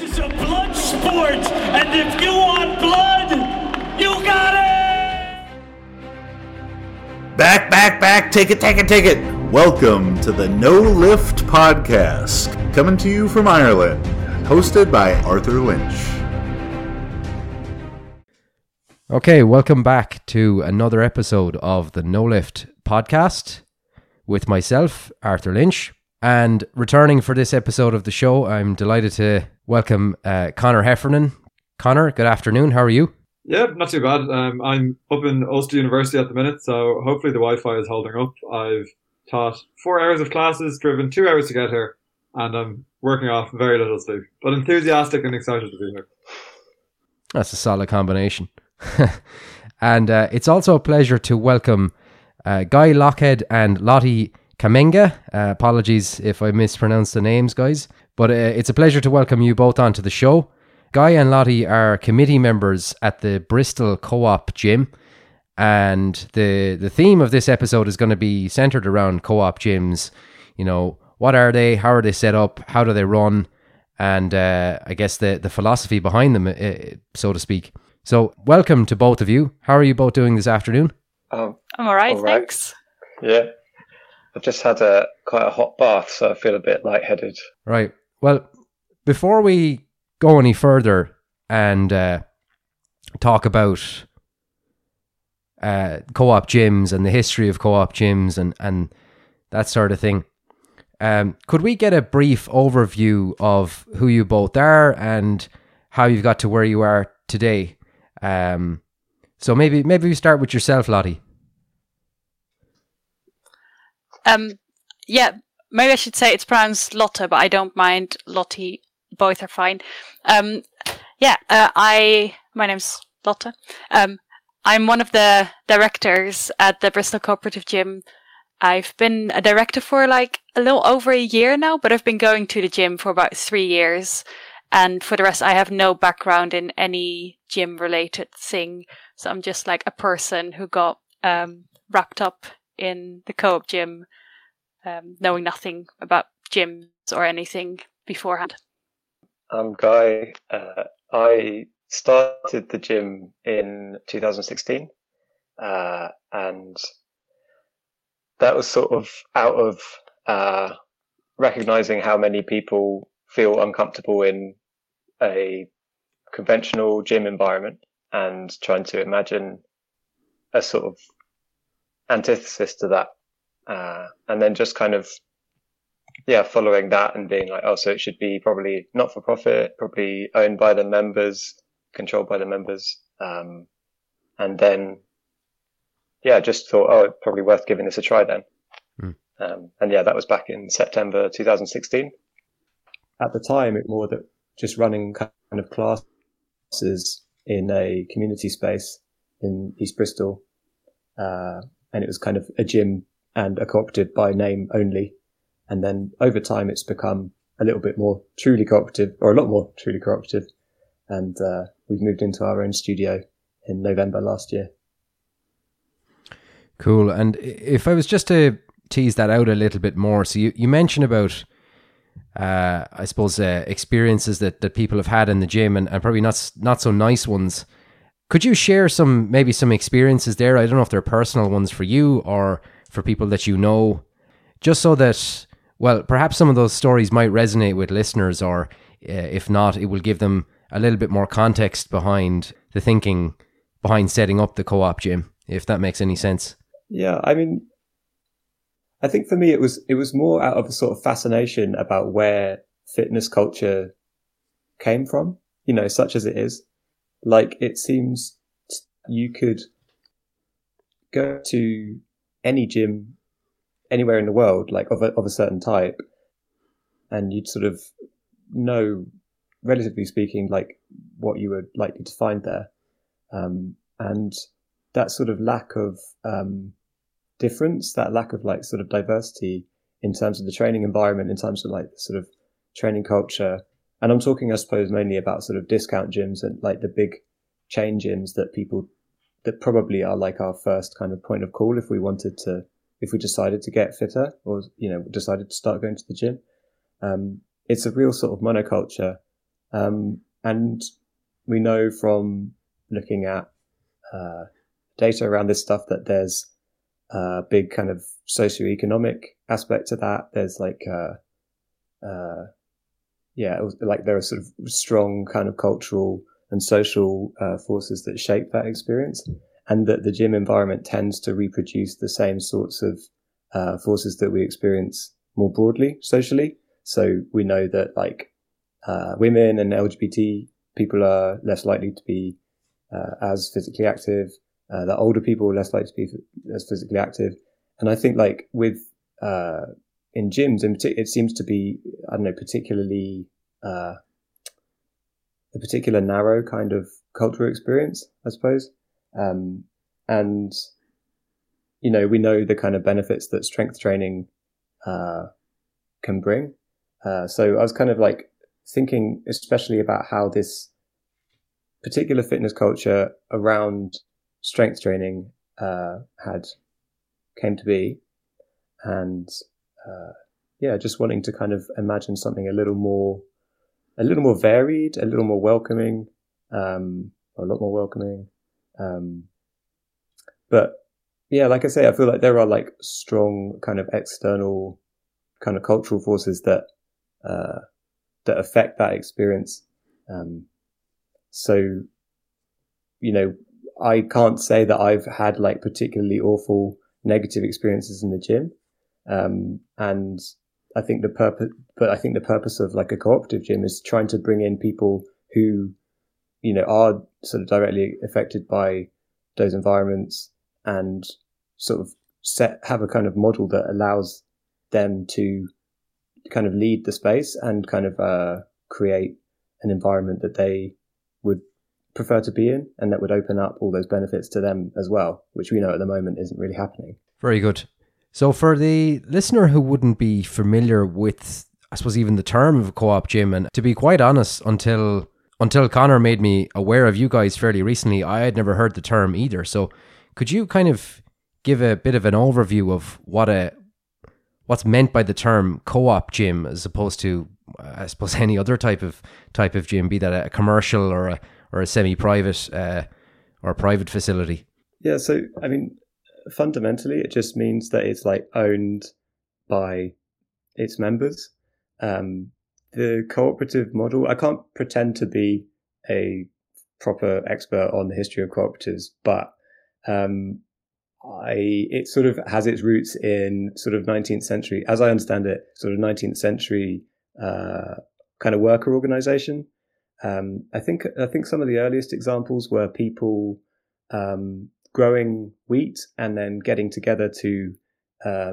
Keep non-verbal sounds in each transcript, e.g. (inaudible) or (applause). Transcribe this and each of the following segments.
This is a blood sport, and if you want blood, you got it! Back, back, back, take it, take it, take it. Welcome to the No Lift Podcast, coming to you from Ireland, hosted by Arthur Lynch. Okay, welcome back to another episode of the No Lift podcast with myself, Arthur Lynch. And returning for this episode of the show, I'm delighted to welcome uh, Connor Heffernan. Connor, good afternoon. How are you? Yeah, not too bad. Um, I'm up in Ulster University at the minute, so hopefully the Wi-Fi is holding up. I've taught four hours of classes, driven two hours to get here, and I'm working off very little sleep. But enthusiastic and excited to be here. That's a solid combination. (laughs) and uh, it's also a pleasure to welcome uh, Guy Lochhead and Lottie Kamenga. Uh, apologies if I mispronounced the names, guys. But uh, it's a pleasure to welcome you both onto the show. Guy and Lottie are committee members at the Bristol Co op Gym. And the, the theme of this episode is going to be centered around co op gyms. You know, what are they? How are they set up? How do they run? And uh, I guess the, the philosophy behind them, uh, so to speak. So, welcome to both of you. How are you both doing this afternoon? Um, I'm all right, All right. thanks. yeah, I've just had a quite a hot bath, so I feel a bit lightheaded. Right. Well, before we go any further and uh, talk about uh, co-op gyms and the history of co-op gyms and and that sort of thing, um, could we get a brief overview of who you both are and how you've got to where you are today? Um, so maybe maybe we start with yourself, Lottie. Um, yeah, maybe I should say it's pronounced Lotte, but I don't mind Lottie. Both are fine. Um, yeah, uh, I my name's Lotte. Um, I'm one of the directors at the Bristol Cooperative Gym. I've been a director for like a little over a year now, but I've been going to the gym for about three years. And for the rest, I have no background in any gym related thing. So I'm just like a person who got um, wrapped up in the co-op gym, um, knowing nothing about gyms or anything beforehand. I'm Guy. Uh, I started the gym in 2016, uh, and that was sort of out of uh, recognizing how many people feel uncomfortable in a conventional gym environment and trying to imagine a sort of antithesis to that. Uh, and then just kind of, yeah, following that and being like, oh, so it should be probably not for profit, probably owned by the members, controlled by the members. Um, and then, yeah, just thought, oh, it's probably worth giving this a try then. Hmm. Um, and yeah, that was back in September 2016. at the time it more that just running kind of classes in a community space in East Bristol. Uh, and it was kind of a gym and a cooperative by name only. And then over time it's become a little bit more truly cooperative or a lot more truly cooperative. And, uh, we've moved into our own studio in November last year. Cool. And if I was just to tease that out a little bit more, so you, you mentioned about, uh, I suppose, uh, experiences that, that people have had in the gym and, and probably not not so nice ones. Could you share some maybe some experiences there? I don't know if they're personal ones for you or for people that you know, just so that well, perhaps some of those stories might resonate with listeners, or uh, if not, it will give them a little bit more context behind the thinking behind setting up the co-op gym, if that makes any sense. Yeah, I mean, I think for me it was it was more out of a sort of fascination about where fitness culture came from, you know, such as it is. Like it seems you could go to any gym anywhere in the world, like of a, of a certain type, and you'd sort of know, relatively speaking, like what you were likely to find there. Um, and that sort of lack of um, difference, that lack of like sort of diversity in terms of the training environment, in terms of like sort of training culture. And I'm talking, I suppose, mainly about sort of discount gyms and like the big chain gyms that people that probably are like our first kind of point of call if we wanted to, if we decided to get fitter or, you know, decided to start going to the gym. Um, it's a real sort of monoculture Um, and we know from looking at uh, data around this stuff that there's a big kind of socioeconomic aspect to that. There's like, uh, uh, yeah, like there are sort of strong kind of cultural and social uh, forces that shape that experience, and that the gym environment tends to reproduce the same sorts of uh, forces that we experience more broadly socially. So we know that like uh, women and LGBT people are less likely to be uh, as physically active. Uh, that older people are less likely to be as physically active. And I think like with uh, in gyms in particular, it seems to be I don't know particularly a particular narrow kind of cultural experience, I suppose. Um, and you know we know the kind of benefits that strength training uh, can bring. Uh, so I was kind of like thinking, especially about how this particular fitness culture around strength training uh, had came to be, and uh, yeah, just wanting to kind of imagine something a little more, a little more varied, a little more welcoming, um, a lot more welcoming. Um, but yeah, like I say, I feel like there are like strong kind of external kind of cultural forces that uh, that affect that experience. Um, so, you know, I can't say that I've had like particularly awful negative experiences in the gym. Um, and I think the purpose, but I think the purpose of like a cooperative gym is trying to bring in people who, you know, are sort of directly affected by those environments and sort of set, have a kind of model that allows them to kind of lead the space and kind of uh, create an environment that they would prefer to be in and that would open up all those benefits to them as well, which we know at the moment isn't really happening. Very good. So, for the listener who wouldn't be familiar with, I suppose, even the term of a co-op gym, and to be quite honest, until until Connor made me aware of you guys fairly recently, I had never heard the term either. So, could you kind of give a bit of an overview of what a what's meant by the term co-op gym as opposed to I suppose (laughs) any other type of type of gym, be that a commercial or a or a semi-private uh, or a private facility. Yeah, so I mean, fundamentally, it just means that it's like owned by its members. Um, the cooperative model, I can't pretend to be a proper expert on the history of cooperatives, but um, I it sort of has its roots in sort of 19th century, as I understand it, sort of 19th century uh, kind of worker organization. Um, I think I think some of the earliest examples were people um, growing wheat and then getting together to uh,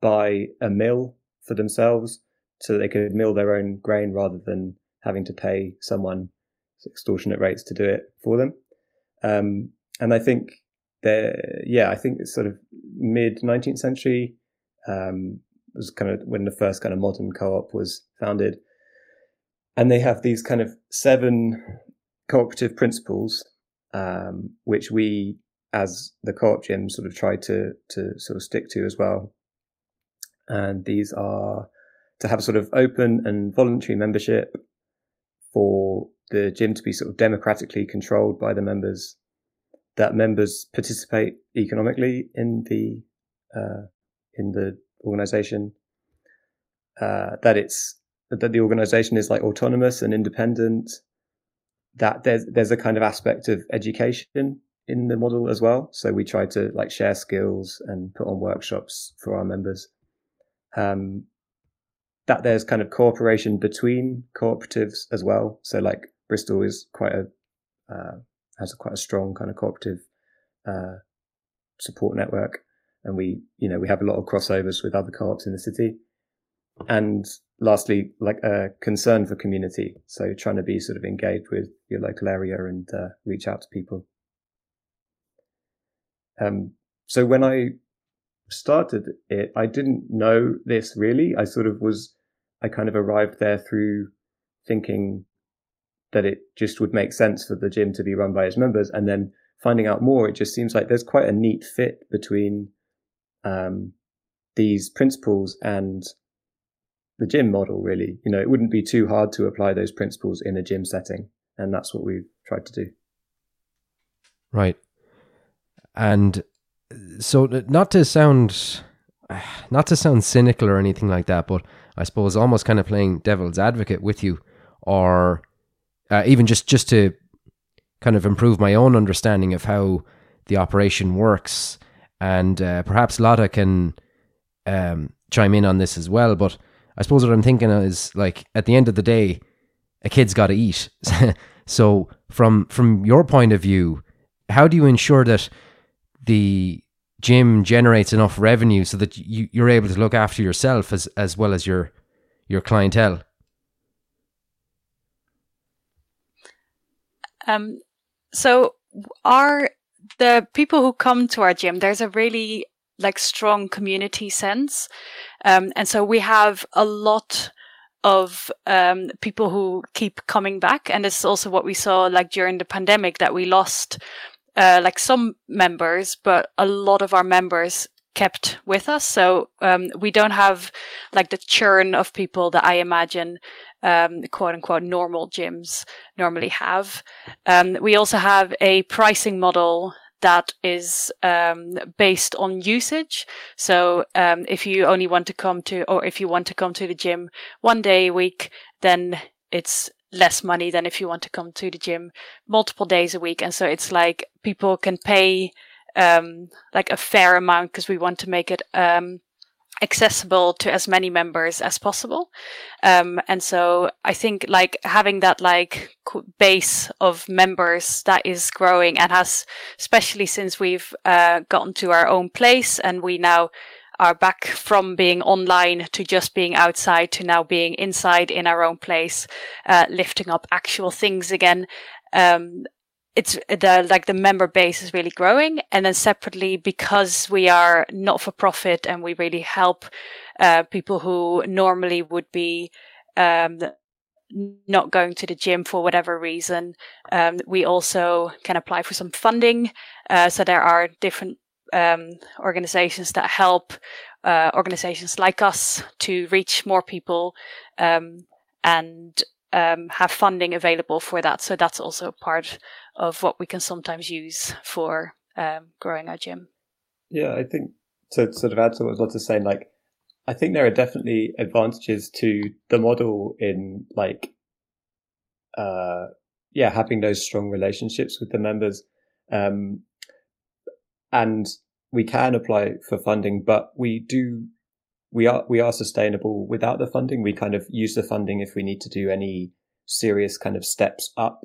buy a mill for themselves, so that they could mill their own grain rather than having to pay someone extortionate rates to do it for them. Um, and I think there, yeah, I think it's sort of mid 19th century um, was kind of when the first kind of modern co-op was founded, and they have these kind of seven cooperative principles, um, which we as the co-op gym sort of tried to to sort of stick to as well. And these are to have sort of open and voluntary membership for the gym to be sort of democratically controlled by the members that members participate economically in the uh, in the organization. Uh, that it's that the organization is like autonomous and independent. That there's there's a kind of aspect of education in the model as well. So we try to like share skills and put on workshops for our members. Um, that there's kind of cooperation between cooperatives as well. So like Bristol is quite a uh, has a quite a strong kind of cooperative uh, support network, and we you know we have a lot of crossovers with other co-ops in the city. And lastly, like a concern for community, so trying to be sort of engaged with your local area and uh, reach out to people. Um, so when I started it, I didn't know this really. I sort of was, I kind of arrived there through thinking that it just would make sense for the gym to be run by its members. And then finding out more, it just seems like there's quite a neat fit between um, these principles and the gym model. Really, you know, it wouldn't be too hard to apply those principles in a gym setting, and that's what we've tried to do. Right. And so not to sound (sighs) not to sound cynical or anything like that, but I suppose almost kind of playing devil's advocate with you, or uh, even just just to kind of improve my own understanding of how the operation works, and uh, perhaps Lotta can um, chime in on this as well. But I suppose what I'm thinking is like at the end of the day, a kid's got to eat. (laughs) so from from your point of view, how do you ensure that the gym generates enough revenue so that you, you're able to look after yourself as as well as your your clientele? Um, so our the people who come to our gym, there's a really like strong community sense, um, and so we have a lot of um, people who keep coming back, and is also what we saw like during the pandemic that we lost uh, like some members, but a lot of our members kept with us. So um, we don't have like the churn of people that I imagine um, quote unquote normal gyms normally have. Um, we also have a pricing model that is um, based on usage. So um, if you only want to come to, or if you want to come to the gym one day a week, then it's less money than if you want to come to the gym multiple days a week. And so it's like people can pay um, like a fair amount because we want to make it um, accessible to as many members as possible. Um, and so I think like having that like base of members that is growing and has, especially since we've uh, gotten to our own place and we now are back from being online to just being outside to now being inside in our own place, uh, lifting up actual things again. Um, it's the like the member base is really growing, and then separately because we are not for profit and we really help uh, people who normally would be um, not going to the gym for whatever reason. Um, we also can apply for some funding. Uh, so there are different um, organizations that help uh, organizations like us to reach more people um, and um, have funding available for that. So that's also part of what we can sometimes use for um, growing our gym. Yeah, I think to sort of add to what Lotta's saying, like I think there are definitely advantages to the model in like, uh, yeah, having those strong relationships with the members. Um, and we can apply for funding, but we do we are we are sustainable without the funding. We kind of use the funding if we need to do any serious kind of steps up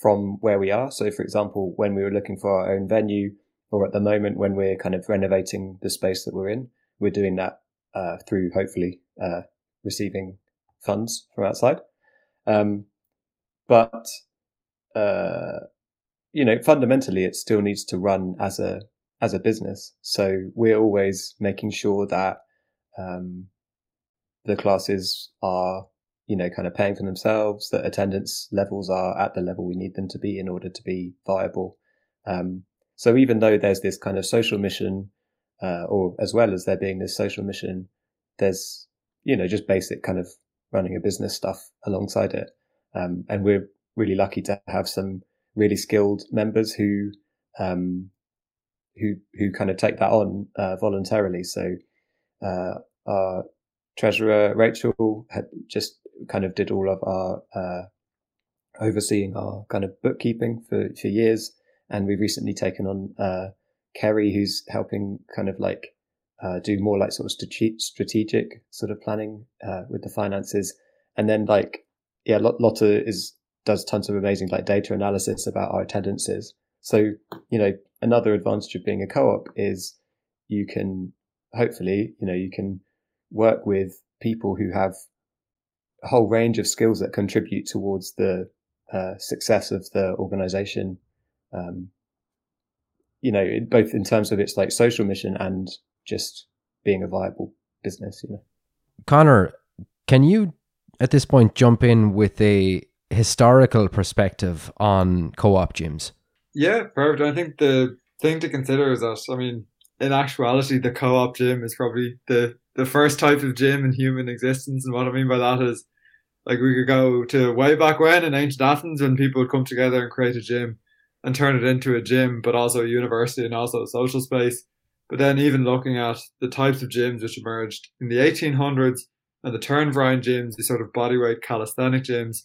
from where we are. So, for example, when we were looking for our own venue, or at the moment when we're kind of renovating the space that we're in, we're doing that uh, through hopefully uh, receiving funds from outside. Um, but uh, you know, fundamentally, it still needs to run as a as a business. So we're always making sure that um, the classes are, you know, kind of paying for themselves, that attendance levels are at the level we need them to be in order to be viable. Um, so even though there's this kind of social mission, uh, or as well as there being this social mission, there's, you know, just basic kind of running a business stuff alongside it. Um, and we're really lucky to have some really skilled members who, um, who who kind of take that on uh, voluntarily. So uh, our treasurer Rachel had just kind of did all of our uh, overseeing our kind of bookkeeping for for years, and we've recently taken on uh, Kerry, who's helping kind of like uh, do more like sort of strategic sort of planning uh, with the finances, and then like yeah, Lotta is does tons of amazing like data analysis about our attendances. So, you know, another advantage of being a co-op is you can hopefully, you know, you can work with people who have a whole range of skills that contribute towards the uh, success of the organization. Um, you know, both in terms of its like social mission and just being a viable business, you know. Connor, can you at this point jump in with a historical perspective on co-op gyms? Yeah, perfect. I think the thing to consider is that I mean, in actuality, the co-op gym is probably the the first type of gym in human existence. And what I mean by that is like we could go to way back when in ancient Athens when people would come together and create a gym and turn it into a gym, but also a university and also a social space. But then even looking at the types of gyms which emerged in the 1800s and the Turnverein gyms, the sort of bodyweight calisthenic gyms,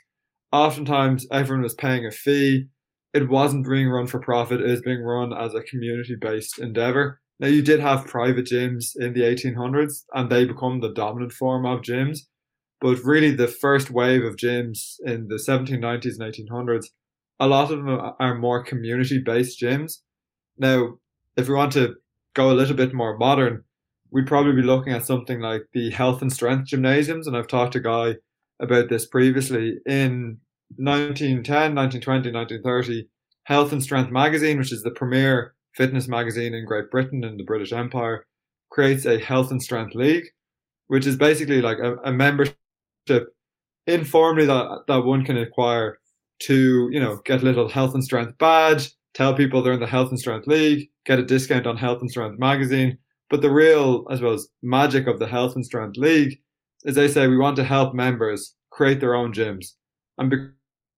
oftentimes everyone was paying a fee. It wasn't being run for profit. It was being run as a community based endeavor. Now you did have private gyms in the 1800s and they become the dominant form of gyms. But really the first wave of gyms in the 1790s and 1800s, a lot of them are more community based gyms. Now, if we want to go a little bit more modern, we'd probably be looking at something like the health and strength gymnasiums. And I've talked to Guy about this previously. In 1910, 1920, 1930, Health and Strength magazine, which is the premier fitness magazine in Great Britain and the British Empire, creates a Health and Strength League, which is basically like a, a membership informally that, that one can acquire to, you know, get a little health and strength badge, tell people they're in the Health and Strength League, get a discount on Health and Strength magazine. But the real, I suppose, magic of the Health and Strength League is they say we want to help members create their own gyms. And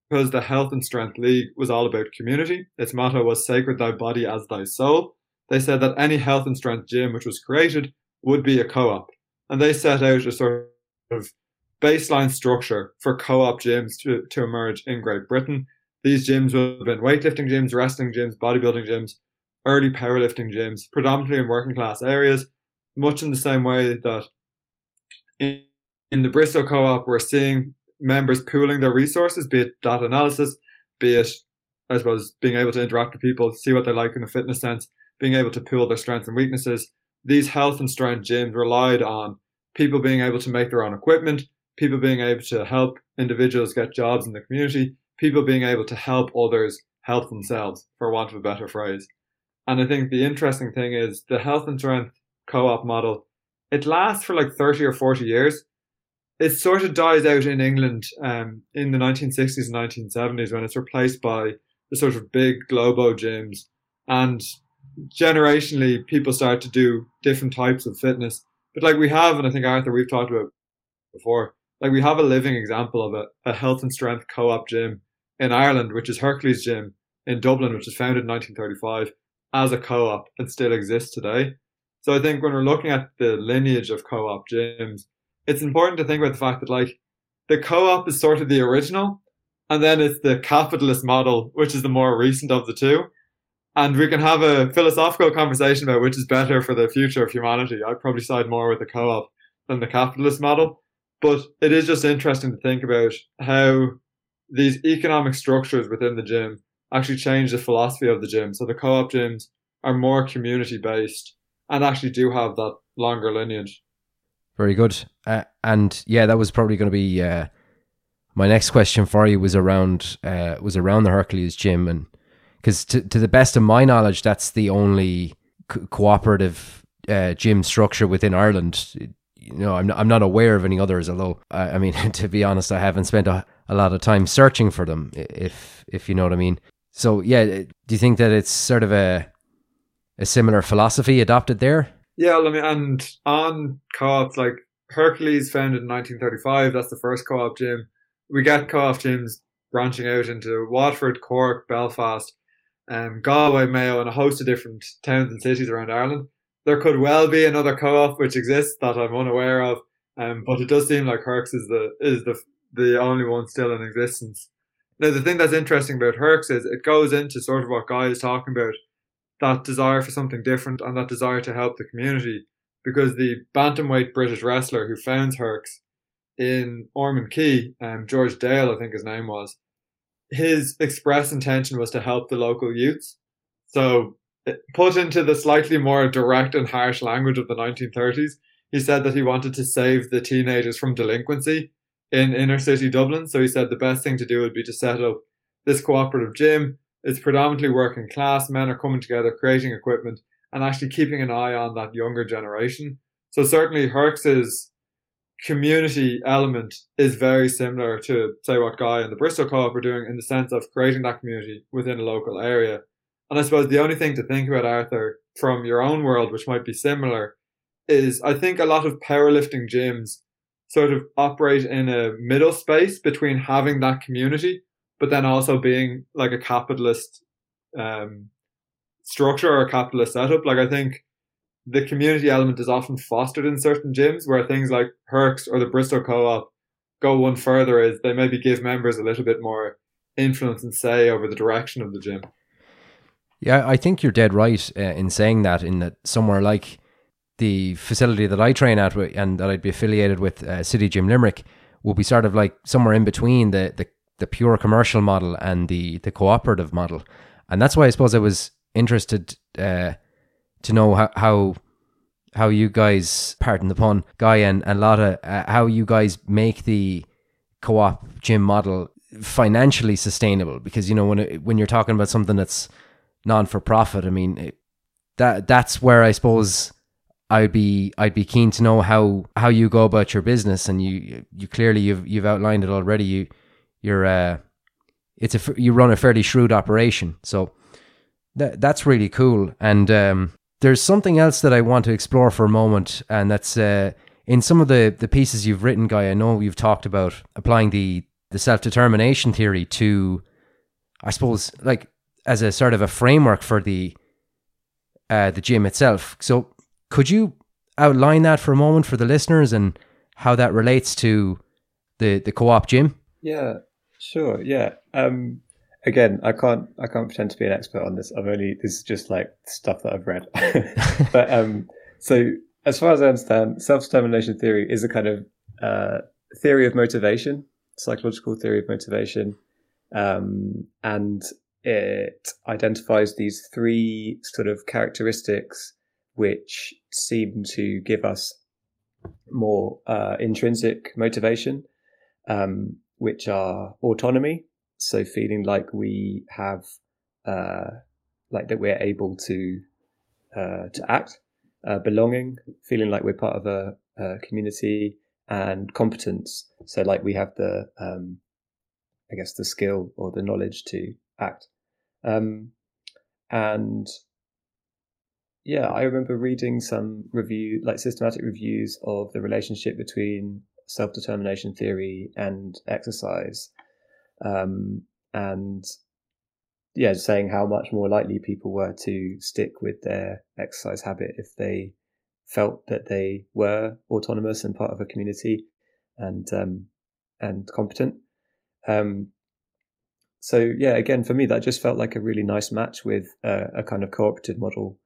because the Health and Strength League was all about community, its motto was sacred thy body as thy soul. They said that any health and strength gym which was created would be a co-op. And they set out a sort of baseline structure for co-op gyms to, to emerge in Great Britain. These gyms would have been weightlifting gyms, wrestling gyms, bodybuilding gyms, early powerlifting gyms, predominantly in working class areas, much in the same way that in, in the Bristol co-op, we're seeing members pooling their resources, be it data analysis, be it, I suppose, being able to interact with people, see what they like in a fitness sense, being able to pool their strengths and weaknesses. These health and strength gyms relied on people being able to make their own equipment, people being able to help individuals get jobs in the community, people being able to help others help themselves, for want of a better phrase. And I think the interesting thing is the health and strength co-op model, it lasts for like 30 or 40 years. It sort of dies out in England um, in the 1960s and 1970s when it's replaced by the sort of big globo gyms. And generationally, people start to do different types of fitness. But like we have, and I think Arthur, we've talked about before, like we have a living example of a, a health and strength co-op gym in Ireland, which is Hercules Gym in Dublin, which was founded in 1935 as a co-op and still exists today. So I think when we're looking at the lineage of co-op gyms, it's important to think about the fact that like the co-op is sort of the original and then it's the capitalist model, which is the more recent of the two. And we can have a philosophical conversation about which is better for the future of humanity. I'd probably side more with the co-op than the capitalist model. But it is just interesting to think about how these economic structures within the gym actually change the philosophy of the gym. So the co-op gyms are more community based and actually do have that longer lineage. Very good. Uh, and yeah, that was probably going to be uh, my next question for you was around uh, was around the Hercules gym, and because to to the best of my knowledge, that's the only co- cooperative uh, gym structure within Ireland. You know, I'm not, I'm not aware of any others. Although I, I mean, (laughs) to be honest, I haven't spent a, a lot of time searching for them. If if you know what I mean. So yeah, do you think that it's sort of a a similar philosophy adopted there? Yeah, I mean, and on co-ops like Hercules, founded in 1935, that's the first co-op gym. We get co-op gyms branching out into Waterford, Cork, Belfast, um, Galway, Mayo, and a host of different towns and cities around Ireland. There could well be another co-op which exists that I'm unaware of, um, but it does seem like Hercs is the is the the only one still in existence. Now, the thing that's interesting about Hercs is it goes into sort of what Guy is talking about that desire for something different and that desire to help the community. Because the bantamweight British wrestler who founds Hercs in Ormond Quay, um, George Dale, I think his name was, his express intention was to help the local youths. So, put into the slightly more direct and harsh language of the 1930s, he said that he wanted to save the teenagers from delinquency in inner city Dublin. So he said the best thing to do would be to set up this cooperative gym. It's predominantly working class. Men are coming together, creating equipment, and actually keeping an eye on that younger generation. So certainly Hercs's community element is very similar to say what Guy and the Bristol Co-op are doing in the sense of creating that community within a local area. And I suppose the only thing to think about, Arthur, from your own world, which might be similar, is I think a lot of powerlifting gyms sort of operate in a middle space between having that community, but then also being like a capitalist um, structure or a capitalist setup. Like I think the community element is often fostered in certain gyms where things like Hercs or the Bristol Co-op go one further is they maybe give members a little bit more influence and say over the direction of the gym. Yeah, I think you're dead right uh, in saying that. In that somewhere like the facility that I train at and that I'd be affiliated with, uh, City Gym Limerick, will be sort of like somewhere in between the, the the pure commercial model and the the cooperative model, and that's why I suppose I was interested uh, to know how, how how you guys, pardon the pun, Guy and, and Lotta, uh, how you guys make the co-op gym model financially sustainable. Because you know when it, when you're talking about something that's non for profit, I mean it, that that's where I suppose I'd be I'd be keen to know how how you go about your business, and you you clearly you've you've outlined it already. You you're uh, it's a you run a fairly shrewd operation, so that that's really cool. And um, there's something else that I want to explore for a moment, and that's uh, in some of the, the pieces you've written, Guy. I know you've talked about applying the, the self determination theory to, I suppose, like as a sort of a framework for the uh, the gym itself. So, could you outline that for a moment for the listeners and how that relates to the the co-op gym? Yeah, sure. Yeah. Um, again, I can't I can't pretend to be an expert on this. I've only this is just like stuff that I've read. (laughs) but um, so as far as I understand, self determination theory is a kind of uh, theory of motivation, psychological theory of motivation, um, and it identifies these three sort of characteristics which seem to give us more uh, intrinsic motivation, um, which are autonomy, so feeling like we have uh, like that we're able to uh, to act, uh, belonging, feeling like we're part of a, a, community, and competence. So like we have the um, I guess the skill or the knowledge to act. Um, and yeah, I remember reading some review, like systematic reviews of the relationship between self determination theory and exercise um, and yeah, saying how much more likely people were to stick with their exercise habit if they felt that they were autonomous and part of a community and um, and competent. Um, so yeah, again, for me, that just felt like a really nice match with uh, a kind of cooperative model.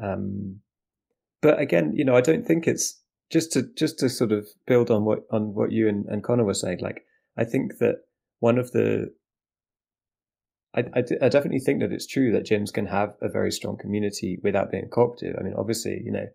Um, but again, you know, I don't think it's just to just to sort of build on what on what you and, and Connor were saying. Like, I think that one of the I, I, I, definitely think that it's true that gyms can have a very strong community without being cooperative. I mean, obviously, you know,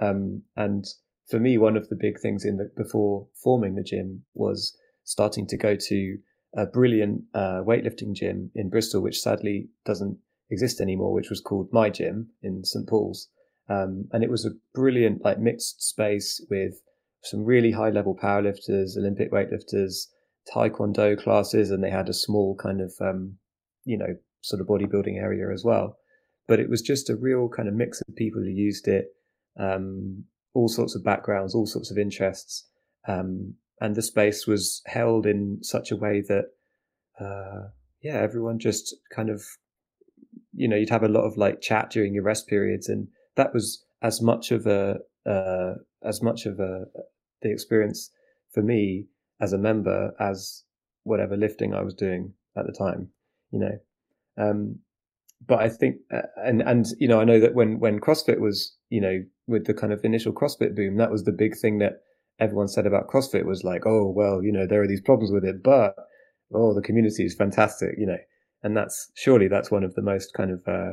um, and for me, one of the big things in the before forming the gym was starting to go to a brilliant uh, weightlifting gym in Bristol, which sadly doesn't exist anymore, which was called My Gym in St Paul's, um, and it was a brilliant like mixed space with some really high level powerlifters, Olympic weightlifters, taekwondo classes and they had a small kind of um, you know sort of bodybuilding area as well. But it was just a real kind of mix of people who used it um, all sorts of backgrounds all sorts of interests um, and the space was held in such a way that uh, yeah everyone just kind of you know you'd have a lot of like chat during your rest periods and that was as much of a uh, as much of a the experience for me as a member as whatever lifting I was doing at the time, you know. Um, but I think, uh, and and you know, I know that when when CrossFit was, you know, with the kind of initial CrossFit boom, that was the big thing that everyone said about CrossFit was like, oh well, you know, there are these problems with it, but oh, the community is fantastic, you know, and that's surely that's one of the most kind of uh,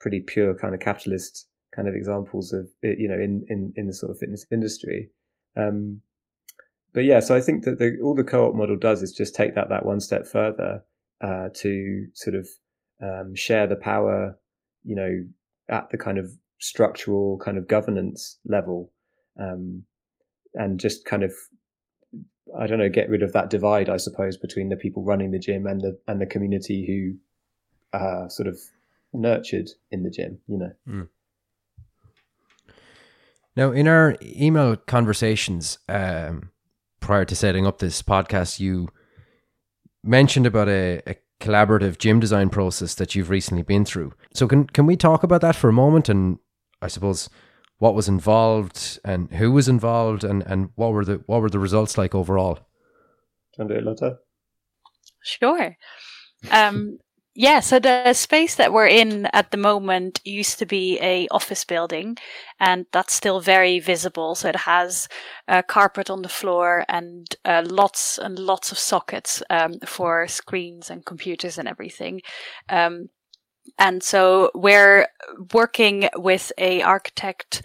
pretty pure kind of capitalist kind of examples of you know, in in in the sort of fitness industry. Um, but yeah, so I think that the, all the co-op model does is just take that that one step further uh, to sort of um, share the power, you know, at the kind of structural kind of governance level, um, and just kind of I don't know, get rid of that divide, I suppose, between the people running the gym and the and the community who are sort of nurtured in the gym, you know. Mm. Now, in our email conversations um, prior to setting up this podcast, you mentioned about a, a collaborative gym design process that you've recently been through. So, can can we talk about that for a moment? And I suppose what was involved and who was involved, and, and what were the what were the results like overall? Do you want to do it, Lotta? Sure. Um, yeah, so the space that we're in at the moment used to be a office building, and that's still very visible. So it has a carpet on the floor and uh, lots and lots of sockets um, for screens and computers and everything. Um, and so we're working with a architect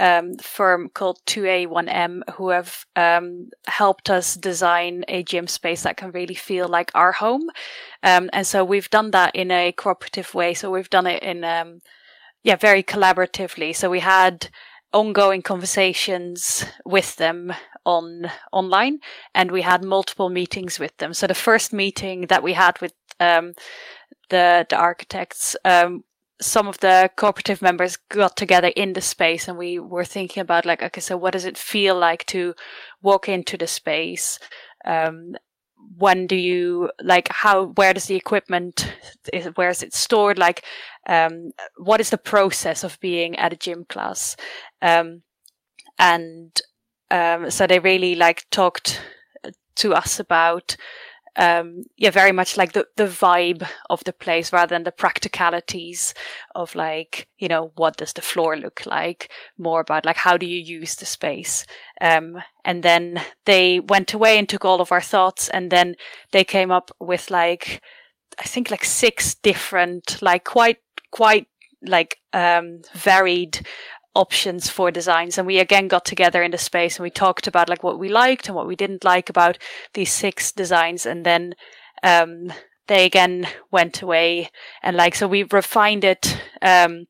um, firm called 2A1M who have um, helped us design a gym space that can really feel like our home. Um, and so we've done that in a cooperative way. So we've done it in, um, yeah, very collaboratively. So we had ongoing conversations with them on online and we had multiple meetings with them. So the first meeting that we had with, um, the, the architects, um, some of the cooperative members got together in the space and we were thinking about like okay so what does it feel like to walk into the space? Um, when do you like how where does the equipment where is it stored? Like um, what is the process of being at a gym class? Um, and um, so they really like talked to us about um, yeah, very much like the, the vibe of the place rather than the practicalities of like, you know, what does the floor look like? More about like, how do you use the space? Um, and then they went away and took all of our thoughts and then they came up with like, I think like six different, like quite, quite like, um, varied options for designs. And we again got together in the space and we talked about like what we liked and what we didn't like about these six designs. And then, um, they again went away and like, so we refined it, um,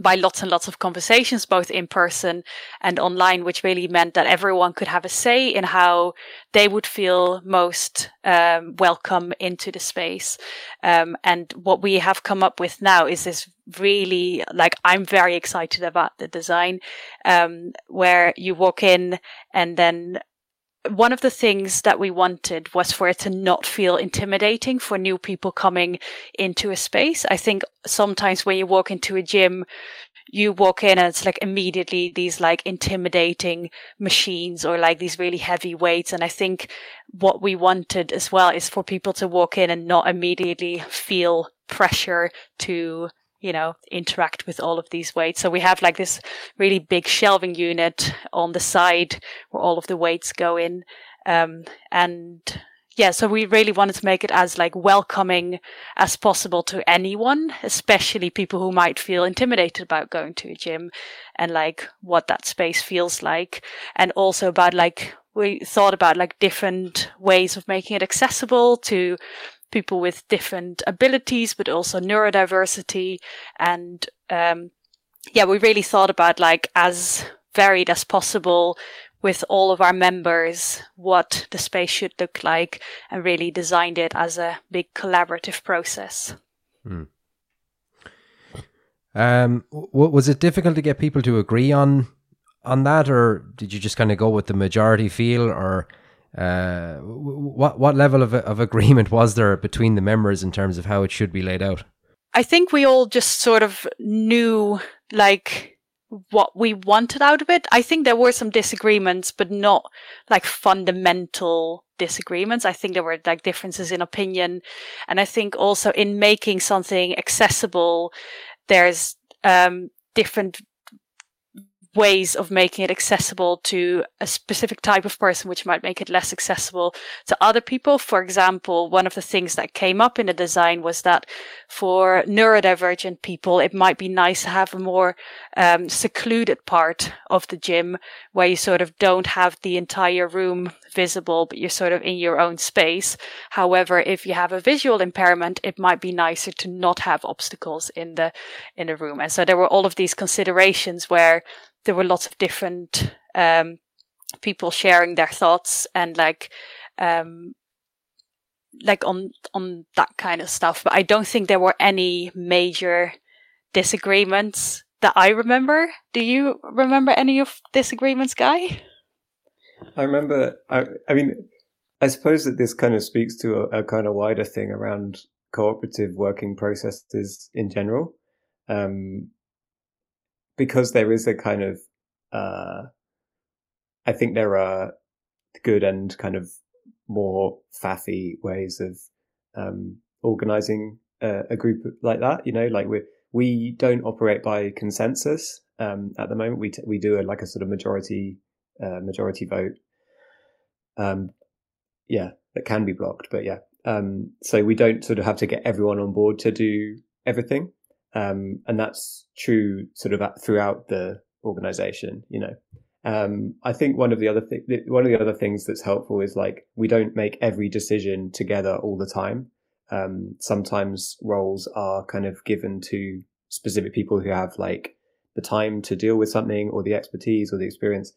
by lots and lots of conversations, both in person and online, which really meant that everyone could have a say in how they would feel most um, welcome into the space. Um, and what we have come up with now is this really like I'm very excited about the design, um, where you walk in and then one of the things that we wanted was for it to not feel intimidating for new people coming into a space. I think sometimes when you walk into a gym, you walk in and it's like immediately these like intimidating machines or like these really heavy weights. And I think what we wanted as well is for people to walk in and not immediately feel pressure to you know, interact with all of these weights. So we have like this really big shelving unit on the side where all of the weights go in. Um, and yeah, so we really wanted to make it as like welcoming as possible to anyone, especially people who might feel intimidated about going to a gym and like what that space feels like. And also about like, we thought about like different ways of making it accessible to people with different abilities, but also neurodiversity. And um, yeah, we really thought about like as varied as possible with all of our members what the space should look like and really designed it as a big collaborative process. Hmm. Um, w- was it difficult to get people to agree on on that, or did you just kind of go with the majority feel, or uh, what what level of of agreement was there between the members in terms of how it should be laid out? I think we all just sort of knew like what we wanted out of it. I think there were some disagreements, but not like fundamental disagreements. I think there were like differences in opinion. And I think also in making something accessible, there's um, different ways of making it accessible to a specific type of person, which might make it less accessible to other people. For example, one of the things that came up in the design was that for neurodivergent people, it might be nice to have a more um, secluded part of the gym where you sort of don't have the entire room visible, but you're sort of in your own space. However, if you have a visual impairment, it might be nicer to not have obstacles in the in the room. And so there were all of these considerations where there were lots of different um, people sharing their thoughts and like um, like on on that kind of stuff. But I don't think there were any major disagreements that I remember. Do you remember any of disagreements, Guy? I remember. I, I mean, I suppose that this kind of speaks to a, a kind of wider thing around cooperative working processes in general, um, because there is a kind of. Uh, I think there are good and kind of more faffy ways of um, organizing a, a, group like that. You know, like we we don't operate by consensus um, at the moment. We t- we do a, like a sort of majority uh, majority vote. Um, yeah, that can be blocked, but yeah. Um, so we don't sort of have to get everyone on board to do everything, um, and that's true sort of throughout the organization. You know, um, I think one of the other th- one of the other things that's helpful is like we don't make every decision together all the time. Um, sometimes roles are kind of given to specific people who have like the time to deal with something or the expertise or the experience.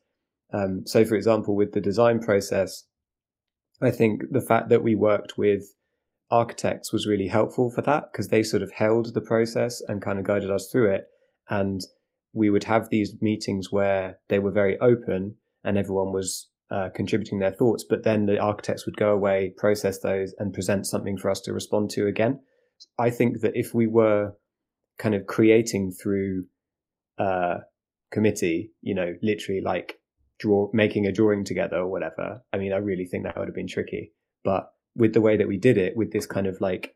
Um, so, for example, with the design process, I think the fact that we worked with architects was really helpful for that because they sort of held the process and kind of guided us through it. And we would have these meetings where they were very open and everyone was uh, contributing their thoughts, but then the architects would go away, process those, and present something for us to respond to again. I think that if we were kind of creating through uh, committee, you know, literally like draw making a drawing together or whatever, I mean, I really think that would have been tricky. But with the way that we did it, with this kind of like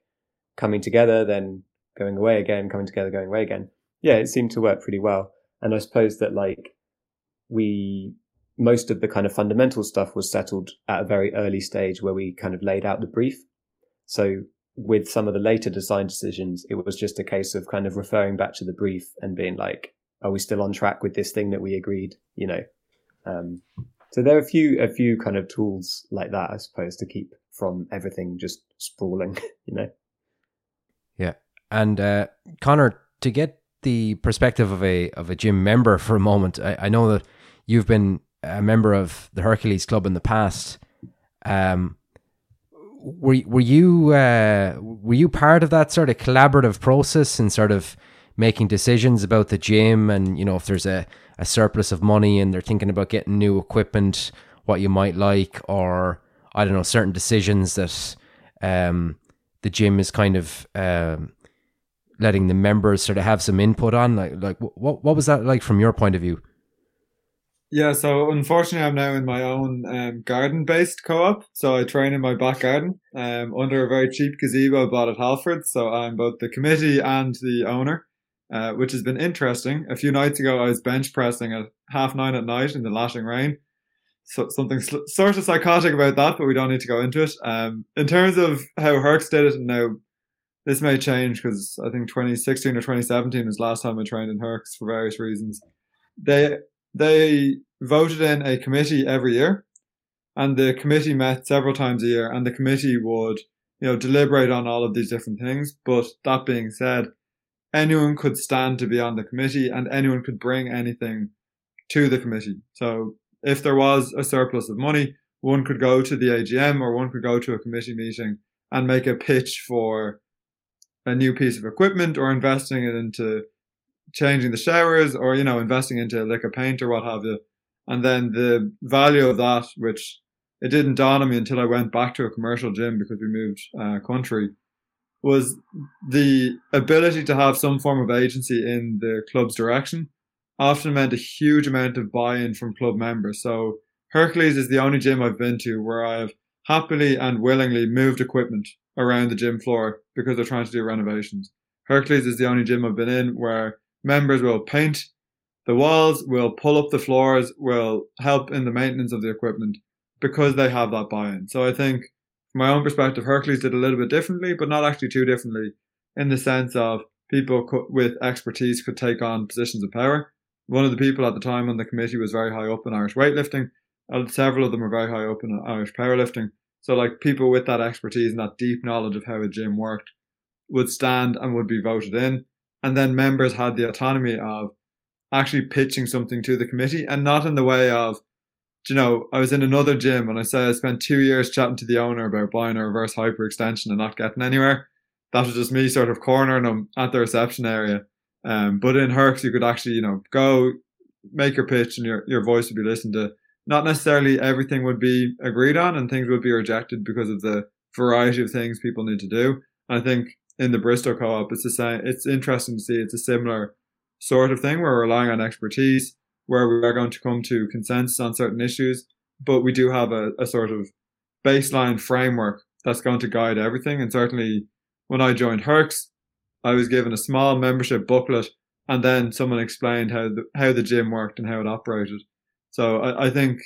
coming together, then going away again, coming together, going away again, yeah, it seemed to work pretty well. And I suppose that like we, most of the kind of fundamental stuff was settled at a very early stage where we kind of laid out the brief. So with some of the later design decisions, it was just a case of kind of referring back to the brief and being like, are we still on track with this thing that we agreed? You know, um, so there are a few, a few kind of tools like that, I suppose, to keep from everything just sprawling, (laughs) you know? Yeah. And, uh, Connor, to get the perspective of a of a gym member for a moment, I, I know that you've been a member of the Hercules Club in the past. Um, were were you uh, were you part of that sort of collaborative process and sort of making decisions about the gym and you know if there's a, a surplus of money and they're thinking about getting new equipment, what you might like, or I don't know certain decisions that um, the gym is kind of um, letting the members sort of have some input on? Like, like what what was that like from your point of view? Yeah, so unfortunately, I'm now in my own um, garden-based co-op. So I train in my back garden um, under a very cheap gazebo bought at Halford. So I'm both the committee and the owner, uh, which has been interesting. A few nights ago, I was bench pressing at half nine at night in the lashing rain. So something sl- sort of psychotic about that, but we don't need to go into it. Um, in terms of how Hercs did it and now this may change because I think 2016 or 2017 was last time I trained in Hercs for various reasons. They they voted in a committee every year, and the committee met several times a year, and the committee would you know deliberate on all of these different things. But that being said, anyone could stand to be on the committee, and anyone could bring anything to the committee. So if there was a surplus of money, one could go to the AGM or one could go to a committee meeting and make a pitch for a new piece of equipment or investing it into changing the showers or you know investing into a lick of paint or what have you and then the value of that which it didn't dawn on me until i went back to a commercial gym because we moved uh, country was the ability to have some form of agency in the club's direction often meant a huge amount of buy-in from club members so hercules is the only gym i've been to where i've happily and willingly moved equipment around the gym floor because they're trying to do renovations. Hercules is the only gym I've been in where members will paint the walls, will pull up the floors, will help in the maintenance of the equipment because they have that buy-in. So I think from my own perspective, Hercules did a little bit differently, but not actually too differently in the sense of people with expertise could take on positions of power. One of the people at the time on the committee was very high up in Irish weightlifting. and Several of them were very high up in Irish powerlifting. So like people with that expertise and that deep knowledge of how a gym worked would stand and would be voted in. And then members had the autonomy of actually pitching something to the committee and not in the way of, you know, I was in another gym and I said I spent two years chatting to the owner about buying a reverse hyper extension and not getting anywhere. That was just me sort of cornering them at the reception area. Um, but in Hercs, you could actually, you know, go make your pitch and your, your voice would be listened to. Not necessarily everything would be agreed on and things would be rejected because of the variety of things people need to do. I think in the Bristol co-op, it's the same. It's interesting to see it's a similar sort of thing. Where we're relying on expertise where we are going to come to consensus on certain issues, but we do have a, a sort of baseline framework that's going to guide everything. And certainly when I joined Hercs, I was given a small membership booklet and then someone explained how the, how the gym worked and how it operated. So I, I think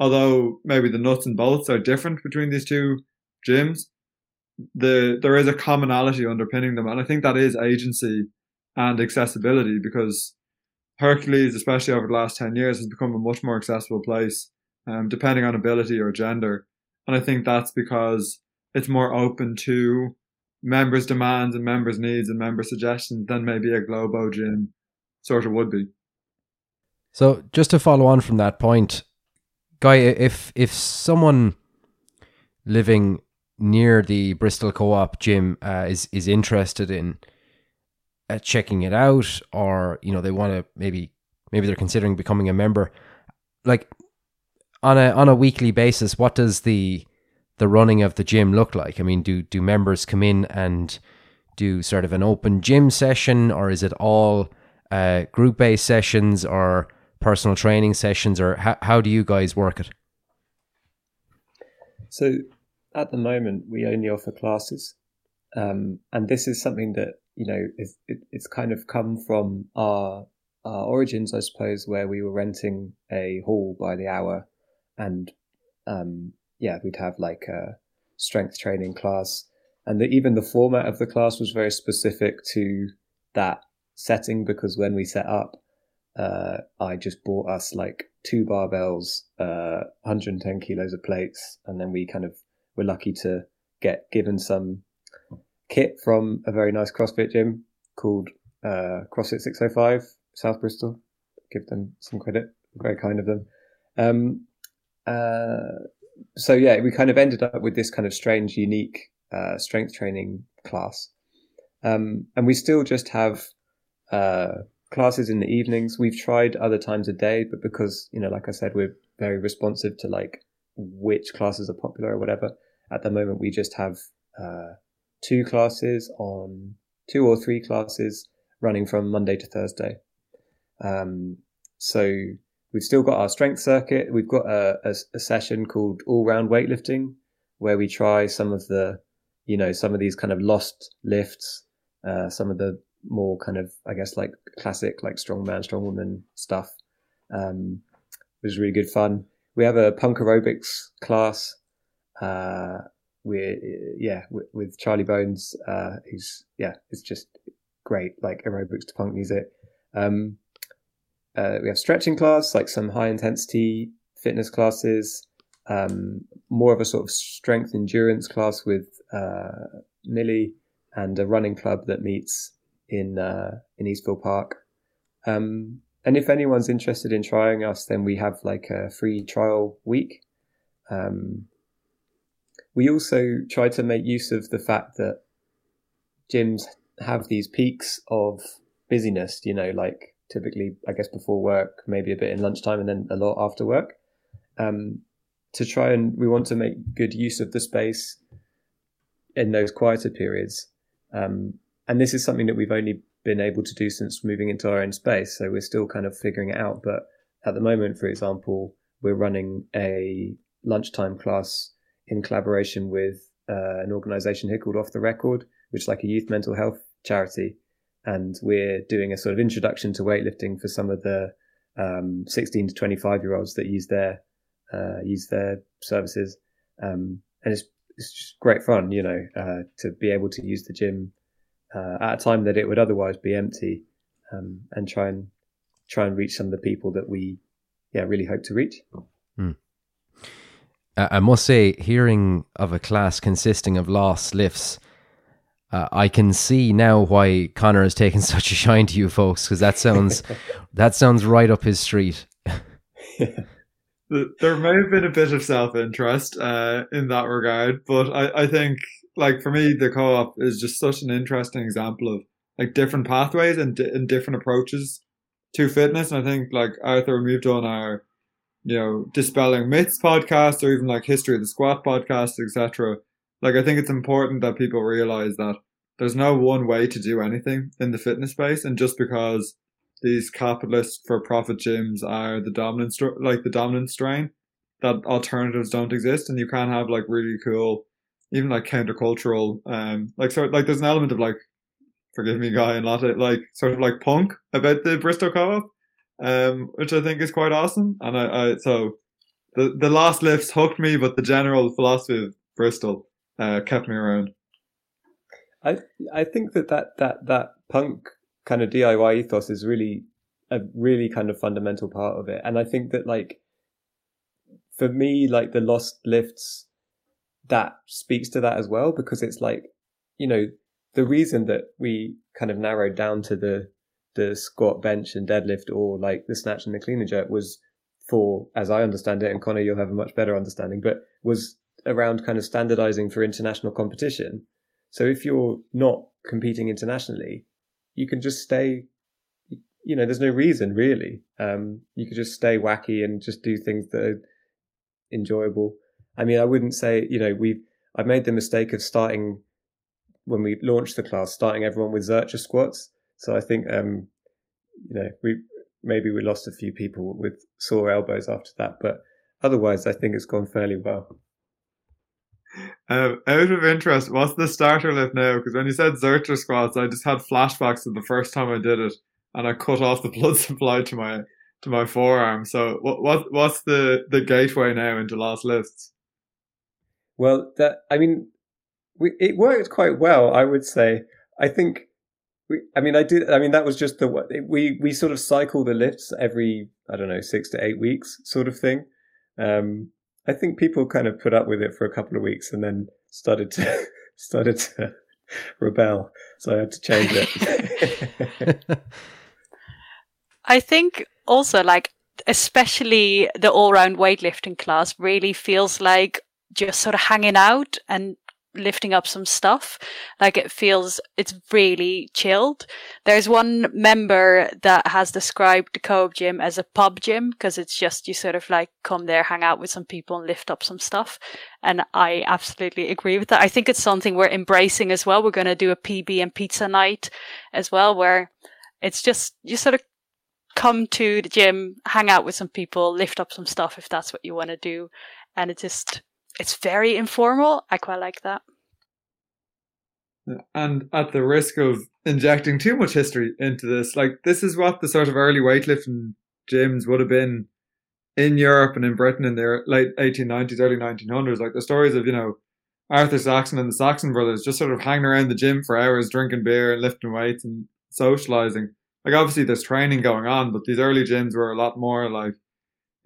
although maybe the nuts and bolts are different between these two gyms, the there is a commonality underpinning them, and I think that is agency and accessibility because Hercules, especially over the last ten years, has become a much more accessible place, um, depending on ability or gender, and I think that's because it's more open to members' demands and members' needs and member suggestions than maybe a Globo gym sort of would be. So just to follow on from that point, Guy, if if someone living near the Bristol Co-op gym uh, is is interested in checking it out, or you know they want to maybe maybe they're considering becoming a member, like on a on a weekly basis, what does the the running of the gym look like? I mean, do do members come in and do sort of an open gym session, or is it all uh, group based sessions or personal training sessions, or how how do you guys work it? So at the moment, we only offer classes, um, and this is something that you know is, it, it's kind of come from our our origins, I suppose, where we were renting a hall by the hour, and um, yeah, we'd have like a strength training class, and the, even the format of the class was very specific to that setting because when we set up, uh, I just bought us like two barbells, uh, 110 kilos of plates, and then we kind of were lucky to get given some kit from a very nice CrossFit gym called uh, CrossFit 605 South Bristol. Give them some credit, very kind of them. Um, uh, so yeah, we kind of ended up with this kind of strange, unique uh, strength training class, um, and we still just have uh, classes in the evenings. We've tried other times a day, but because you know, like I said, we're very responsive to like which classes are popular or whatever. At the moment, we just have uh, two classes on two or three classes running from Monday to Thursday. Um, so we've still got our strength circuit. We've got a, a, a session called all round weightlifting where we try some of the, you know, some of these kind of lost lifts, uh, some of the more kind of, I guess, like classic, like strong man, strong woman stuff. Um, it was really good fun. We have a punk aerobics class. Uh, we're yeah with, Charlie Bones, uh, who's yeah, it's just great, like aerobics to punk music. Um, uh, we have stretching class, like some high intensity fitness classes, um, more of a sort of strength endurance class with uh, Millie, and a running club that meets in uh, in Eastville Park. Um, and if anyone's interested in trying us, then we have like a free trial week. Um, we also try to make use of the fact that gyms have these peaks of busyness, you know, like typically, I guess, before work, maybe a bit in lunchtime, and then a lot after work. Um, to try and we want to make good use of the space in those quieter periods. Um, and this is something that we've only been able to do since moving into our own space. So we're still kind of figuring it out. But at the moment, for example, we're running a lunchtime class in collaboration with uh, an organization here called Off the Record, which is like a youth mental health charity. And we're doing a sort of introduction to weightlifting for some of the um, 16 to 25 year olds that use their uh, use their services. Um, and it's it's just great fun, you know, uh, to be able to use the gym uh, at a time that it would otherwise be empty, um, and try and try and reach some of the people that we, yeah, really hope to reach. Hmm. I must say, hearing of a class consisting of lost lifts, uh, I can see now why Connor has taken (laughs) such a shine to you folks because that sounds (laughs) that sounds right up his street. (laughs) There may have been a bit of self interest uh, in that regard, but I, I think, like for me, the co op is just such an interesting example of like different pathways and, and different approaches to fitness. And I think like Arthur, and we've done our, you know, dispelling myths podcast or even like history of the squat podcast, etc. Like I think it's important that people realize that there's no one way to do anything in the fitness space, and just because these capitalist for profit gyms are the dominant, like the dominant strain, that alternatives don't exist, and you can't have like really cool, even like countercultural, um, like sort like there's an element of like, forgive me, guy, and lot of like sort of like punk about the Bristol Co-op, um, which I think is quite awesome, and I, I so the the last lifts hooked me, but the general philosophy of Bristol uh, kept me around. I I think that that that that punk kind of DIY ethos is really a really kind of fundamental part of it, and I think that like for me, like the lost lifts, that speaks to that as well because it's like you know the reason that we kind of narrowed down to the the squat, bench, and deadlift, or like the snatch and the clean and jerk was for, as I understand it, and Connor, you'll have a much better understanding, but was around kind of standardizing for international competition. So if you're not competing internationally, you can just stay, you know, there's no reason really. Um, you could just stay wacky and just do things that are enjoyable. I mean, I wouldn't say, you know, we, I've made the mistake of starting when we launched the class, starting everyone with Zercher squats. So I think, um, you know, we, maybe we lost a few people with sore elbows after that, but otherwise I think it's gone fairly well. Um, out of interest, what's the starter lift now? Because when you said Zercher squats, I just had flashbacks of the first time I did it, and I cut off the (laughs) blood supply to my to my forearm. So what what what's the the gateway now into last lifts? Well, that I mean, we, it worked quite well, I would say. I think we, I mean, I did. I mean, that was just the we we sort of cycle the lifts every I don't know six to eight weeks, sort of thing. Um, I think people kind of put up with it for a couple of weeks and then started to (laughs) started to (laughs) rebel. So I had to change it. (laughs) I think also like especially the all round weightlifting class really feels like just sort of hanging out and lifting up some stuff. Like it feels, it's really chilled. There's one member that has described the co-op gym as a pub gym because it's just you sort of like come there, hang out with some people and lift up some stuff. And I absolutely agree with that. I think it's something we're embracing as well. We're going to do a PB and pizza night as well, where it's just, you sort of come to the gym, hang out with some people, lift up some stuff if that's what you want to do. And it just, it's very informal. I quite like that. And at the risk of injecting too much history into this, like this is what the sort of early weightlifting gyms would have been in Europe and in Britain in the late 1890s, early 1900s. Like the stories of, you know, Arthur Saxon and the Saxon brothers just sort of hanging around the gym for hours, drinking beer and lifting weights and socializing. Like obviously there's training going on, but these early gyms were a lot more like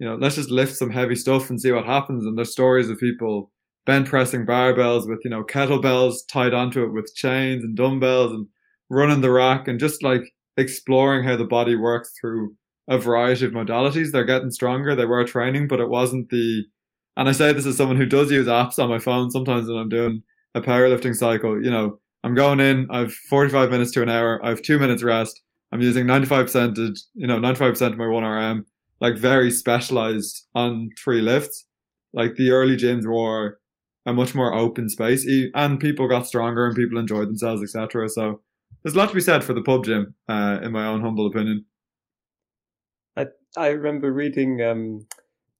you know, let's just lift some heavy stuff and see what happens. And there's stories of people bench pressing barbells with, you know, kettlebells tied onto it with chains and dumbbells and running the rack and just like exploring how the body works through a variety of modalities. They're getting stronger. They were training, but it wasn't the, and I say this as someone who does use apps on my phone sometimes when I'm doing a powerlifting cycle, you know, I'm going in, I've 45 minutes to an hour, I have two minutes rest. I'm using 95% you know, 95% of my 1RM like very specialized on three lifts. Like the early gyms were a much more open space, and people got stronger and people enjoyed themselves, etc. So there's a lot to be said for the pub gym, uh, in my own humble opinion. I I remember reading um,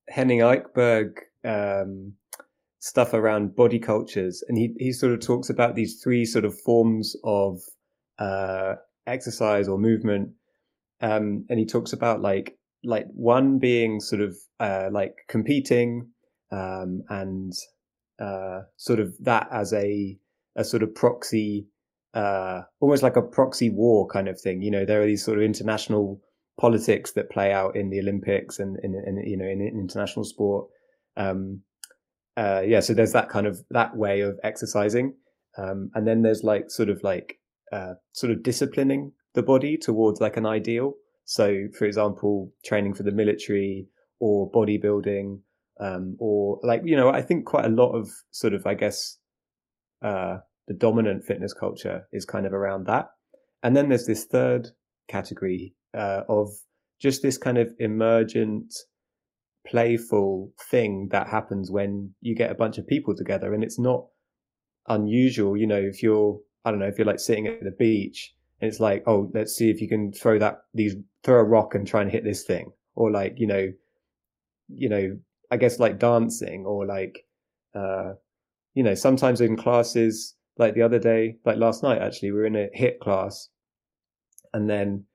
Henning Eichberg um, stuff around body cultures, and he he sort of talks about these three sort of forms of uh, exercise or movement, um, and he talks about like like one being sort of uh, like competing um, and uh, sort of that as a a sort of proxy, uh, almost like a proxy war kind of thing. You know, there are these sort of international politics that play out in the Olympics and in, in you know in, in international sport. Um, uh, yeah, so there's that kind of that way of exercising, um, and then there's like sort of like uh, sort of disciplining the body towards like an ideal. So, for example, training for the military or bodybuilding, um, or like, you know, I think quite a lot of sort of, I guess, uh, the dominant fitness culture is kind of around that. and then there's this third category uh, of just this kind of emergent, playful thing that happens when you get a bunch of people together, and it's not unusual. You know, if you're I don't know if you're like sitting at the beach it's like, oh, let's see if you can throw that these throw a rock and try and HIIT this thing, or like you know, you know, I guess like dancing or like, uh, you know, sometimes in classes like the other day, like last night actually, we were in a hit class, and then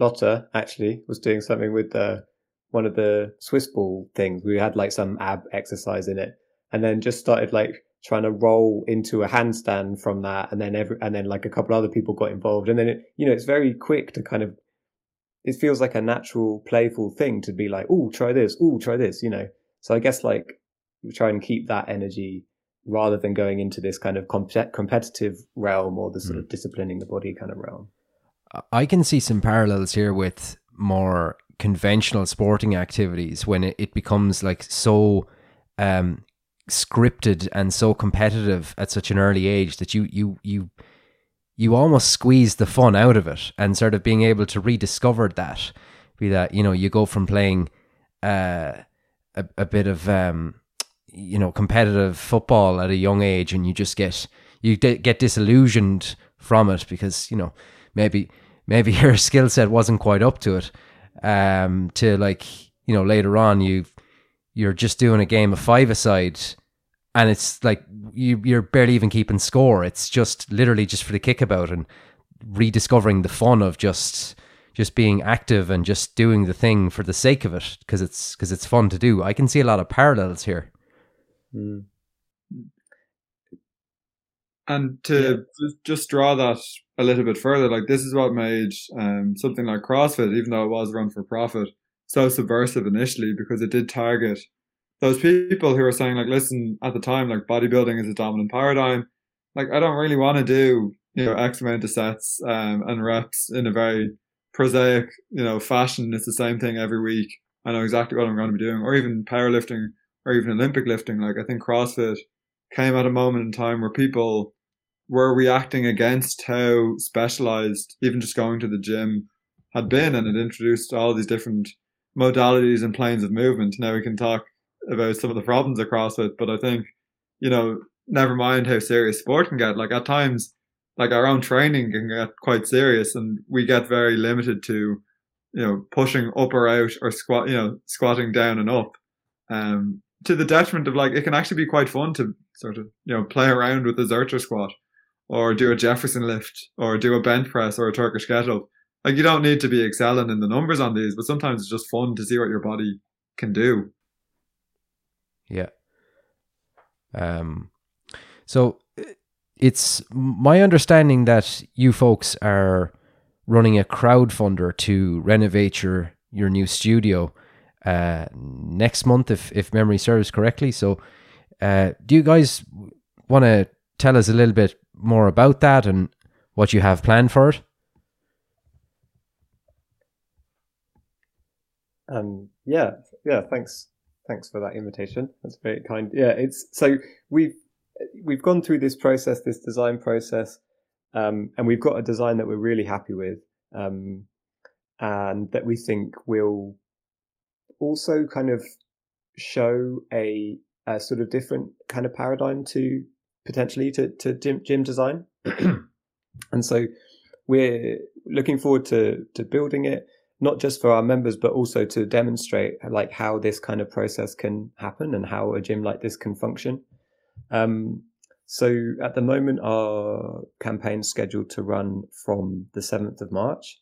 Lotta actually was doing something with the one of the Swiss ball things. We had like some ab exercise in it, and then just started like trying to roll into a handstand from that, and then every and then like a couple other people got involved, and then it you know it's very quick to kind of it feels like a natural playful thing to be like oh try this oh try this you know so I guess like try and keep that energy rather than going into this kind of comp- competitive realm or the sort mm. of disciplining the body kind of realm. I can see some parallels here with more conventional sporting activities when it, it becomes like so um, scripted and so competitive at such an early age that you you you you almost squeeze the fun out of it and sort of being able to rediscover that. Be that you know you go from playing uh, a, a bit of um, you know competitive football at a young age and you just get you get disillusioned from it because you know maybe maybe (laughs) your skill set wasn't quite up to it um to like you know later on you you're just doing a game of five aside and it's like you you're barely even keeping score it's just literally just for the kickabout and rediscovering the fun of just just being active and just doing the thing for the sake of it because it's because it's fun to do i can see a lot of parallels here mm. And to yeah. just draw that a little bit further, like this is what made um, something like CrossFit, even though it was run for profit, so subversive initially because it did target those people who are saying like, listen, at the time, like bodybuilding is a dominant paradigm. Like I don't really want to do you know X amount of sets um, and reps in a very prosaic you know fashion. It's the same thing every week. I know exactly what I'm going to be doing, or even powerlifting, or even Olympic lifting. Like I think CrossFit came at a moment in time where people were reacting against how specialized even just going to the gym had been and it introduced all these different modalities and planes of movement. Now we can talk about some of the problems across it, but I think, you know, never mind how serious sport can get. Like at times, like our own training can get quite serious and we get very limited to, you know, pushing up or out or squat, you know, squatting down and up. Um, to the detriment of like, it can actually be quite fun to sort of, you know, play around with the Zercher squat or do a Jefferson lift or do a bench press or a Turkish kettle. Like you don't need to be excelling in the numbers on these, but sometimes it's just fun to see what your body can do. Yeah. Um. So it's my understanding that you folks are running a crowdfunder to renovate your your new studio uh, next month, if if memory serves correctly. So, uh, do you guys want to tell us a little bit more about that and what you have planned for it? Um, yeah, yeah. Thanks, thanks for that invitation. That's very kind. Yeah, it's so we've we've gone through this process, this design process, um, and we've got a design that we're really happy with, um, and that we think will also kind of show a, a sort of different kind of paradigm to potentially to, to gym, gym design. (clears throat) and so we're looking forward to, to building it, not just for our members, but also to demonstrate like how this kind of process can happen and how a gym like this can function. Um, so at the moment, our campaign's scheduled to run from the 7th of March.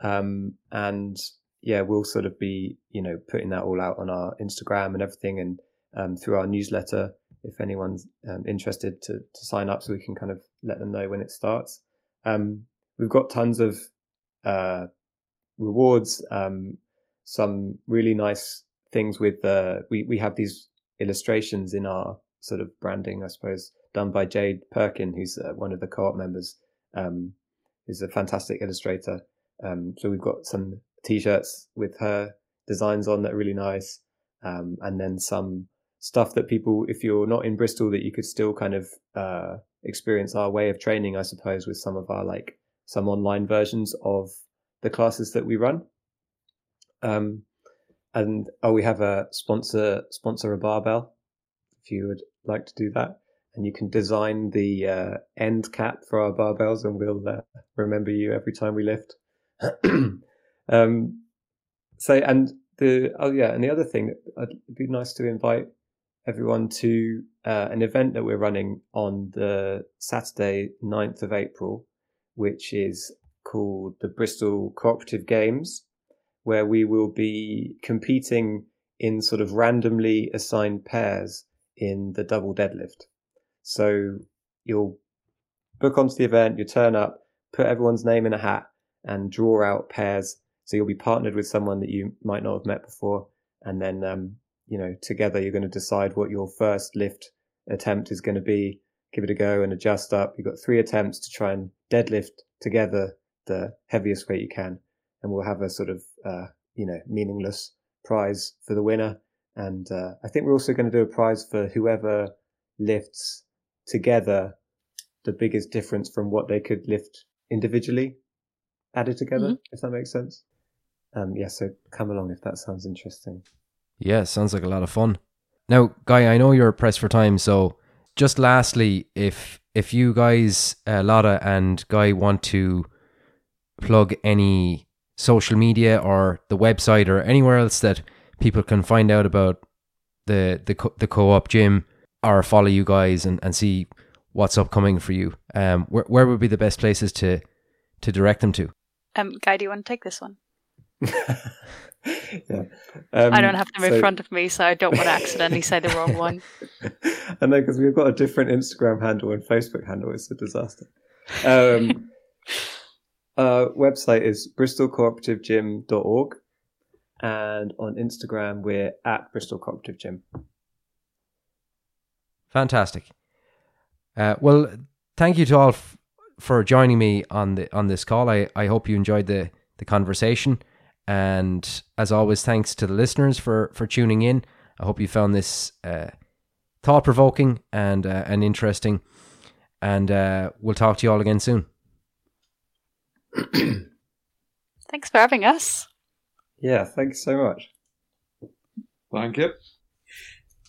Um, and yeah, we'll sort of be, you know, putting that all out on our Instagram and everything and um, through our newsletter if anyone's um, interested to, to sign up so we can kind of let them know when it starts. Um, we've got tons of uh, rewards, um, some really nice things with, uh, we, we have these illustrations in our sort of branding, I suppose, done by Jade Perkin, who's uh, one of the co-op members, um, who's a fantastic illustrator. Um, so we've got some t-shirts with her designs on that are really nice. Um, and then some stuff that people, if you're not in Bristol, that you could still kind of uh, experience our way of training, I suppose, with some of our like some online versions of the classes that we run. Um, and oh, we have a sponsor sponsor a barbell if you would like to do that, and you can design the uh, end cap for our barbells, and we'll uh, remember you every time we lift. (clears throat) um, so and the oh yeah, and the other thing, it'd be nice to invite everyone to uh, an event that we're running on the Saturday 9th of April, which is called the Bristol Cooperative Games, where we will be competing in sort of randomly assigned pairs in the double deadlift. So you'll book onto the event, you turn up, put everyone's name in a hat, and draw out pairs. So you'll be partnered with someone that you might not have met before, and then um, you know together you're going to decide what your first lift attempt is going to be. Give it a go and adjust up. You've got three attempts to try and deadlift together the heaviest weight you can, and we'll have a sort of uh, you know meaningless prize for the winner. And uh, I think we're also going to do a prize for whoever lifts together the biggest difference from what they could lift individually added together, Mhm. if that makes sense. Um, yeah, so come along if that sounds interesting. Yeah, sounds like a lot of fun. Now, Guy, I know you're pressed for time, so just lastly, if if you guys, uh, Lotta and Guy, want to plug any social media or the website or anywhere else that people can find out about the the co- the co-op gym or follow you guys and, and see what's upcoming for you, um, where where would be the best places to to direct them to? Um, Guy, do you want to take this one? (laughs) yeah. Um, I don't have them in front of me, so I don't want to accidentally say the wrong one. (laughs) I know because we've got a different Instagram handle and Facebook handle. It's a disaster. Um, (laughs) website is bristolcooperativegym.org and on Instagram we're at Bristol Cooperative Gym. Fantastic. Uh, well, thank you to all f- for joining me on the on this call. I, I hope you enjoyed the the conversation, and as always, thanks to the listeners for for tuning in. I hope you found this uh, thought provoking and uh, and interesting, and uh, we'll talk to you all again soon. (clears throat) Thanks for having us. Yeah, thanks so much. Thank you.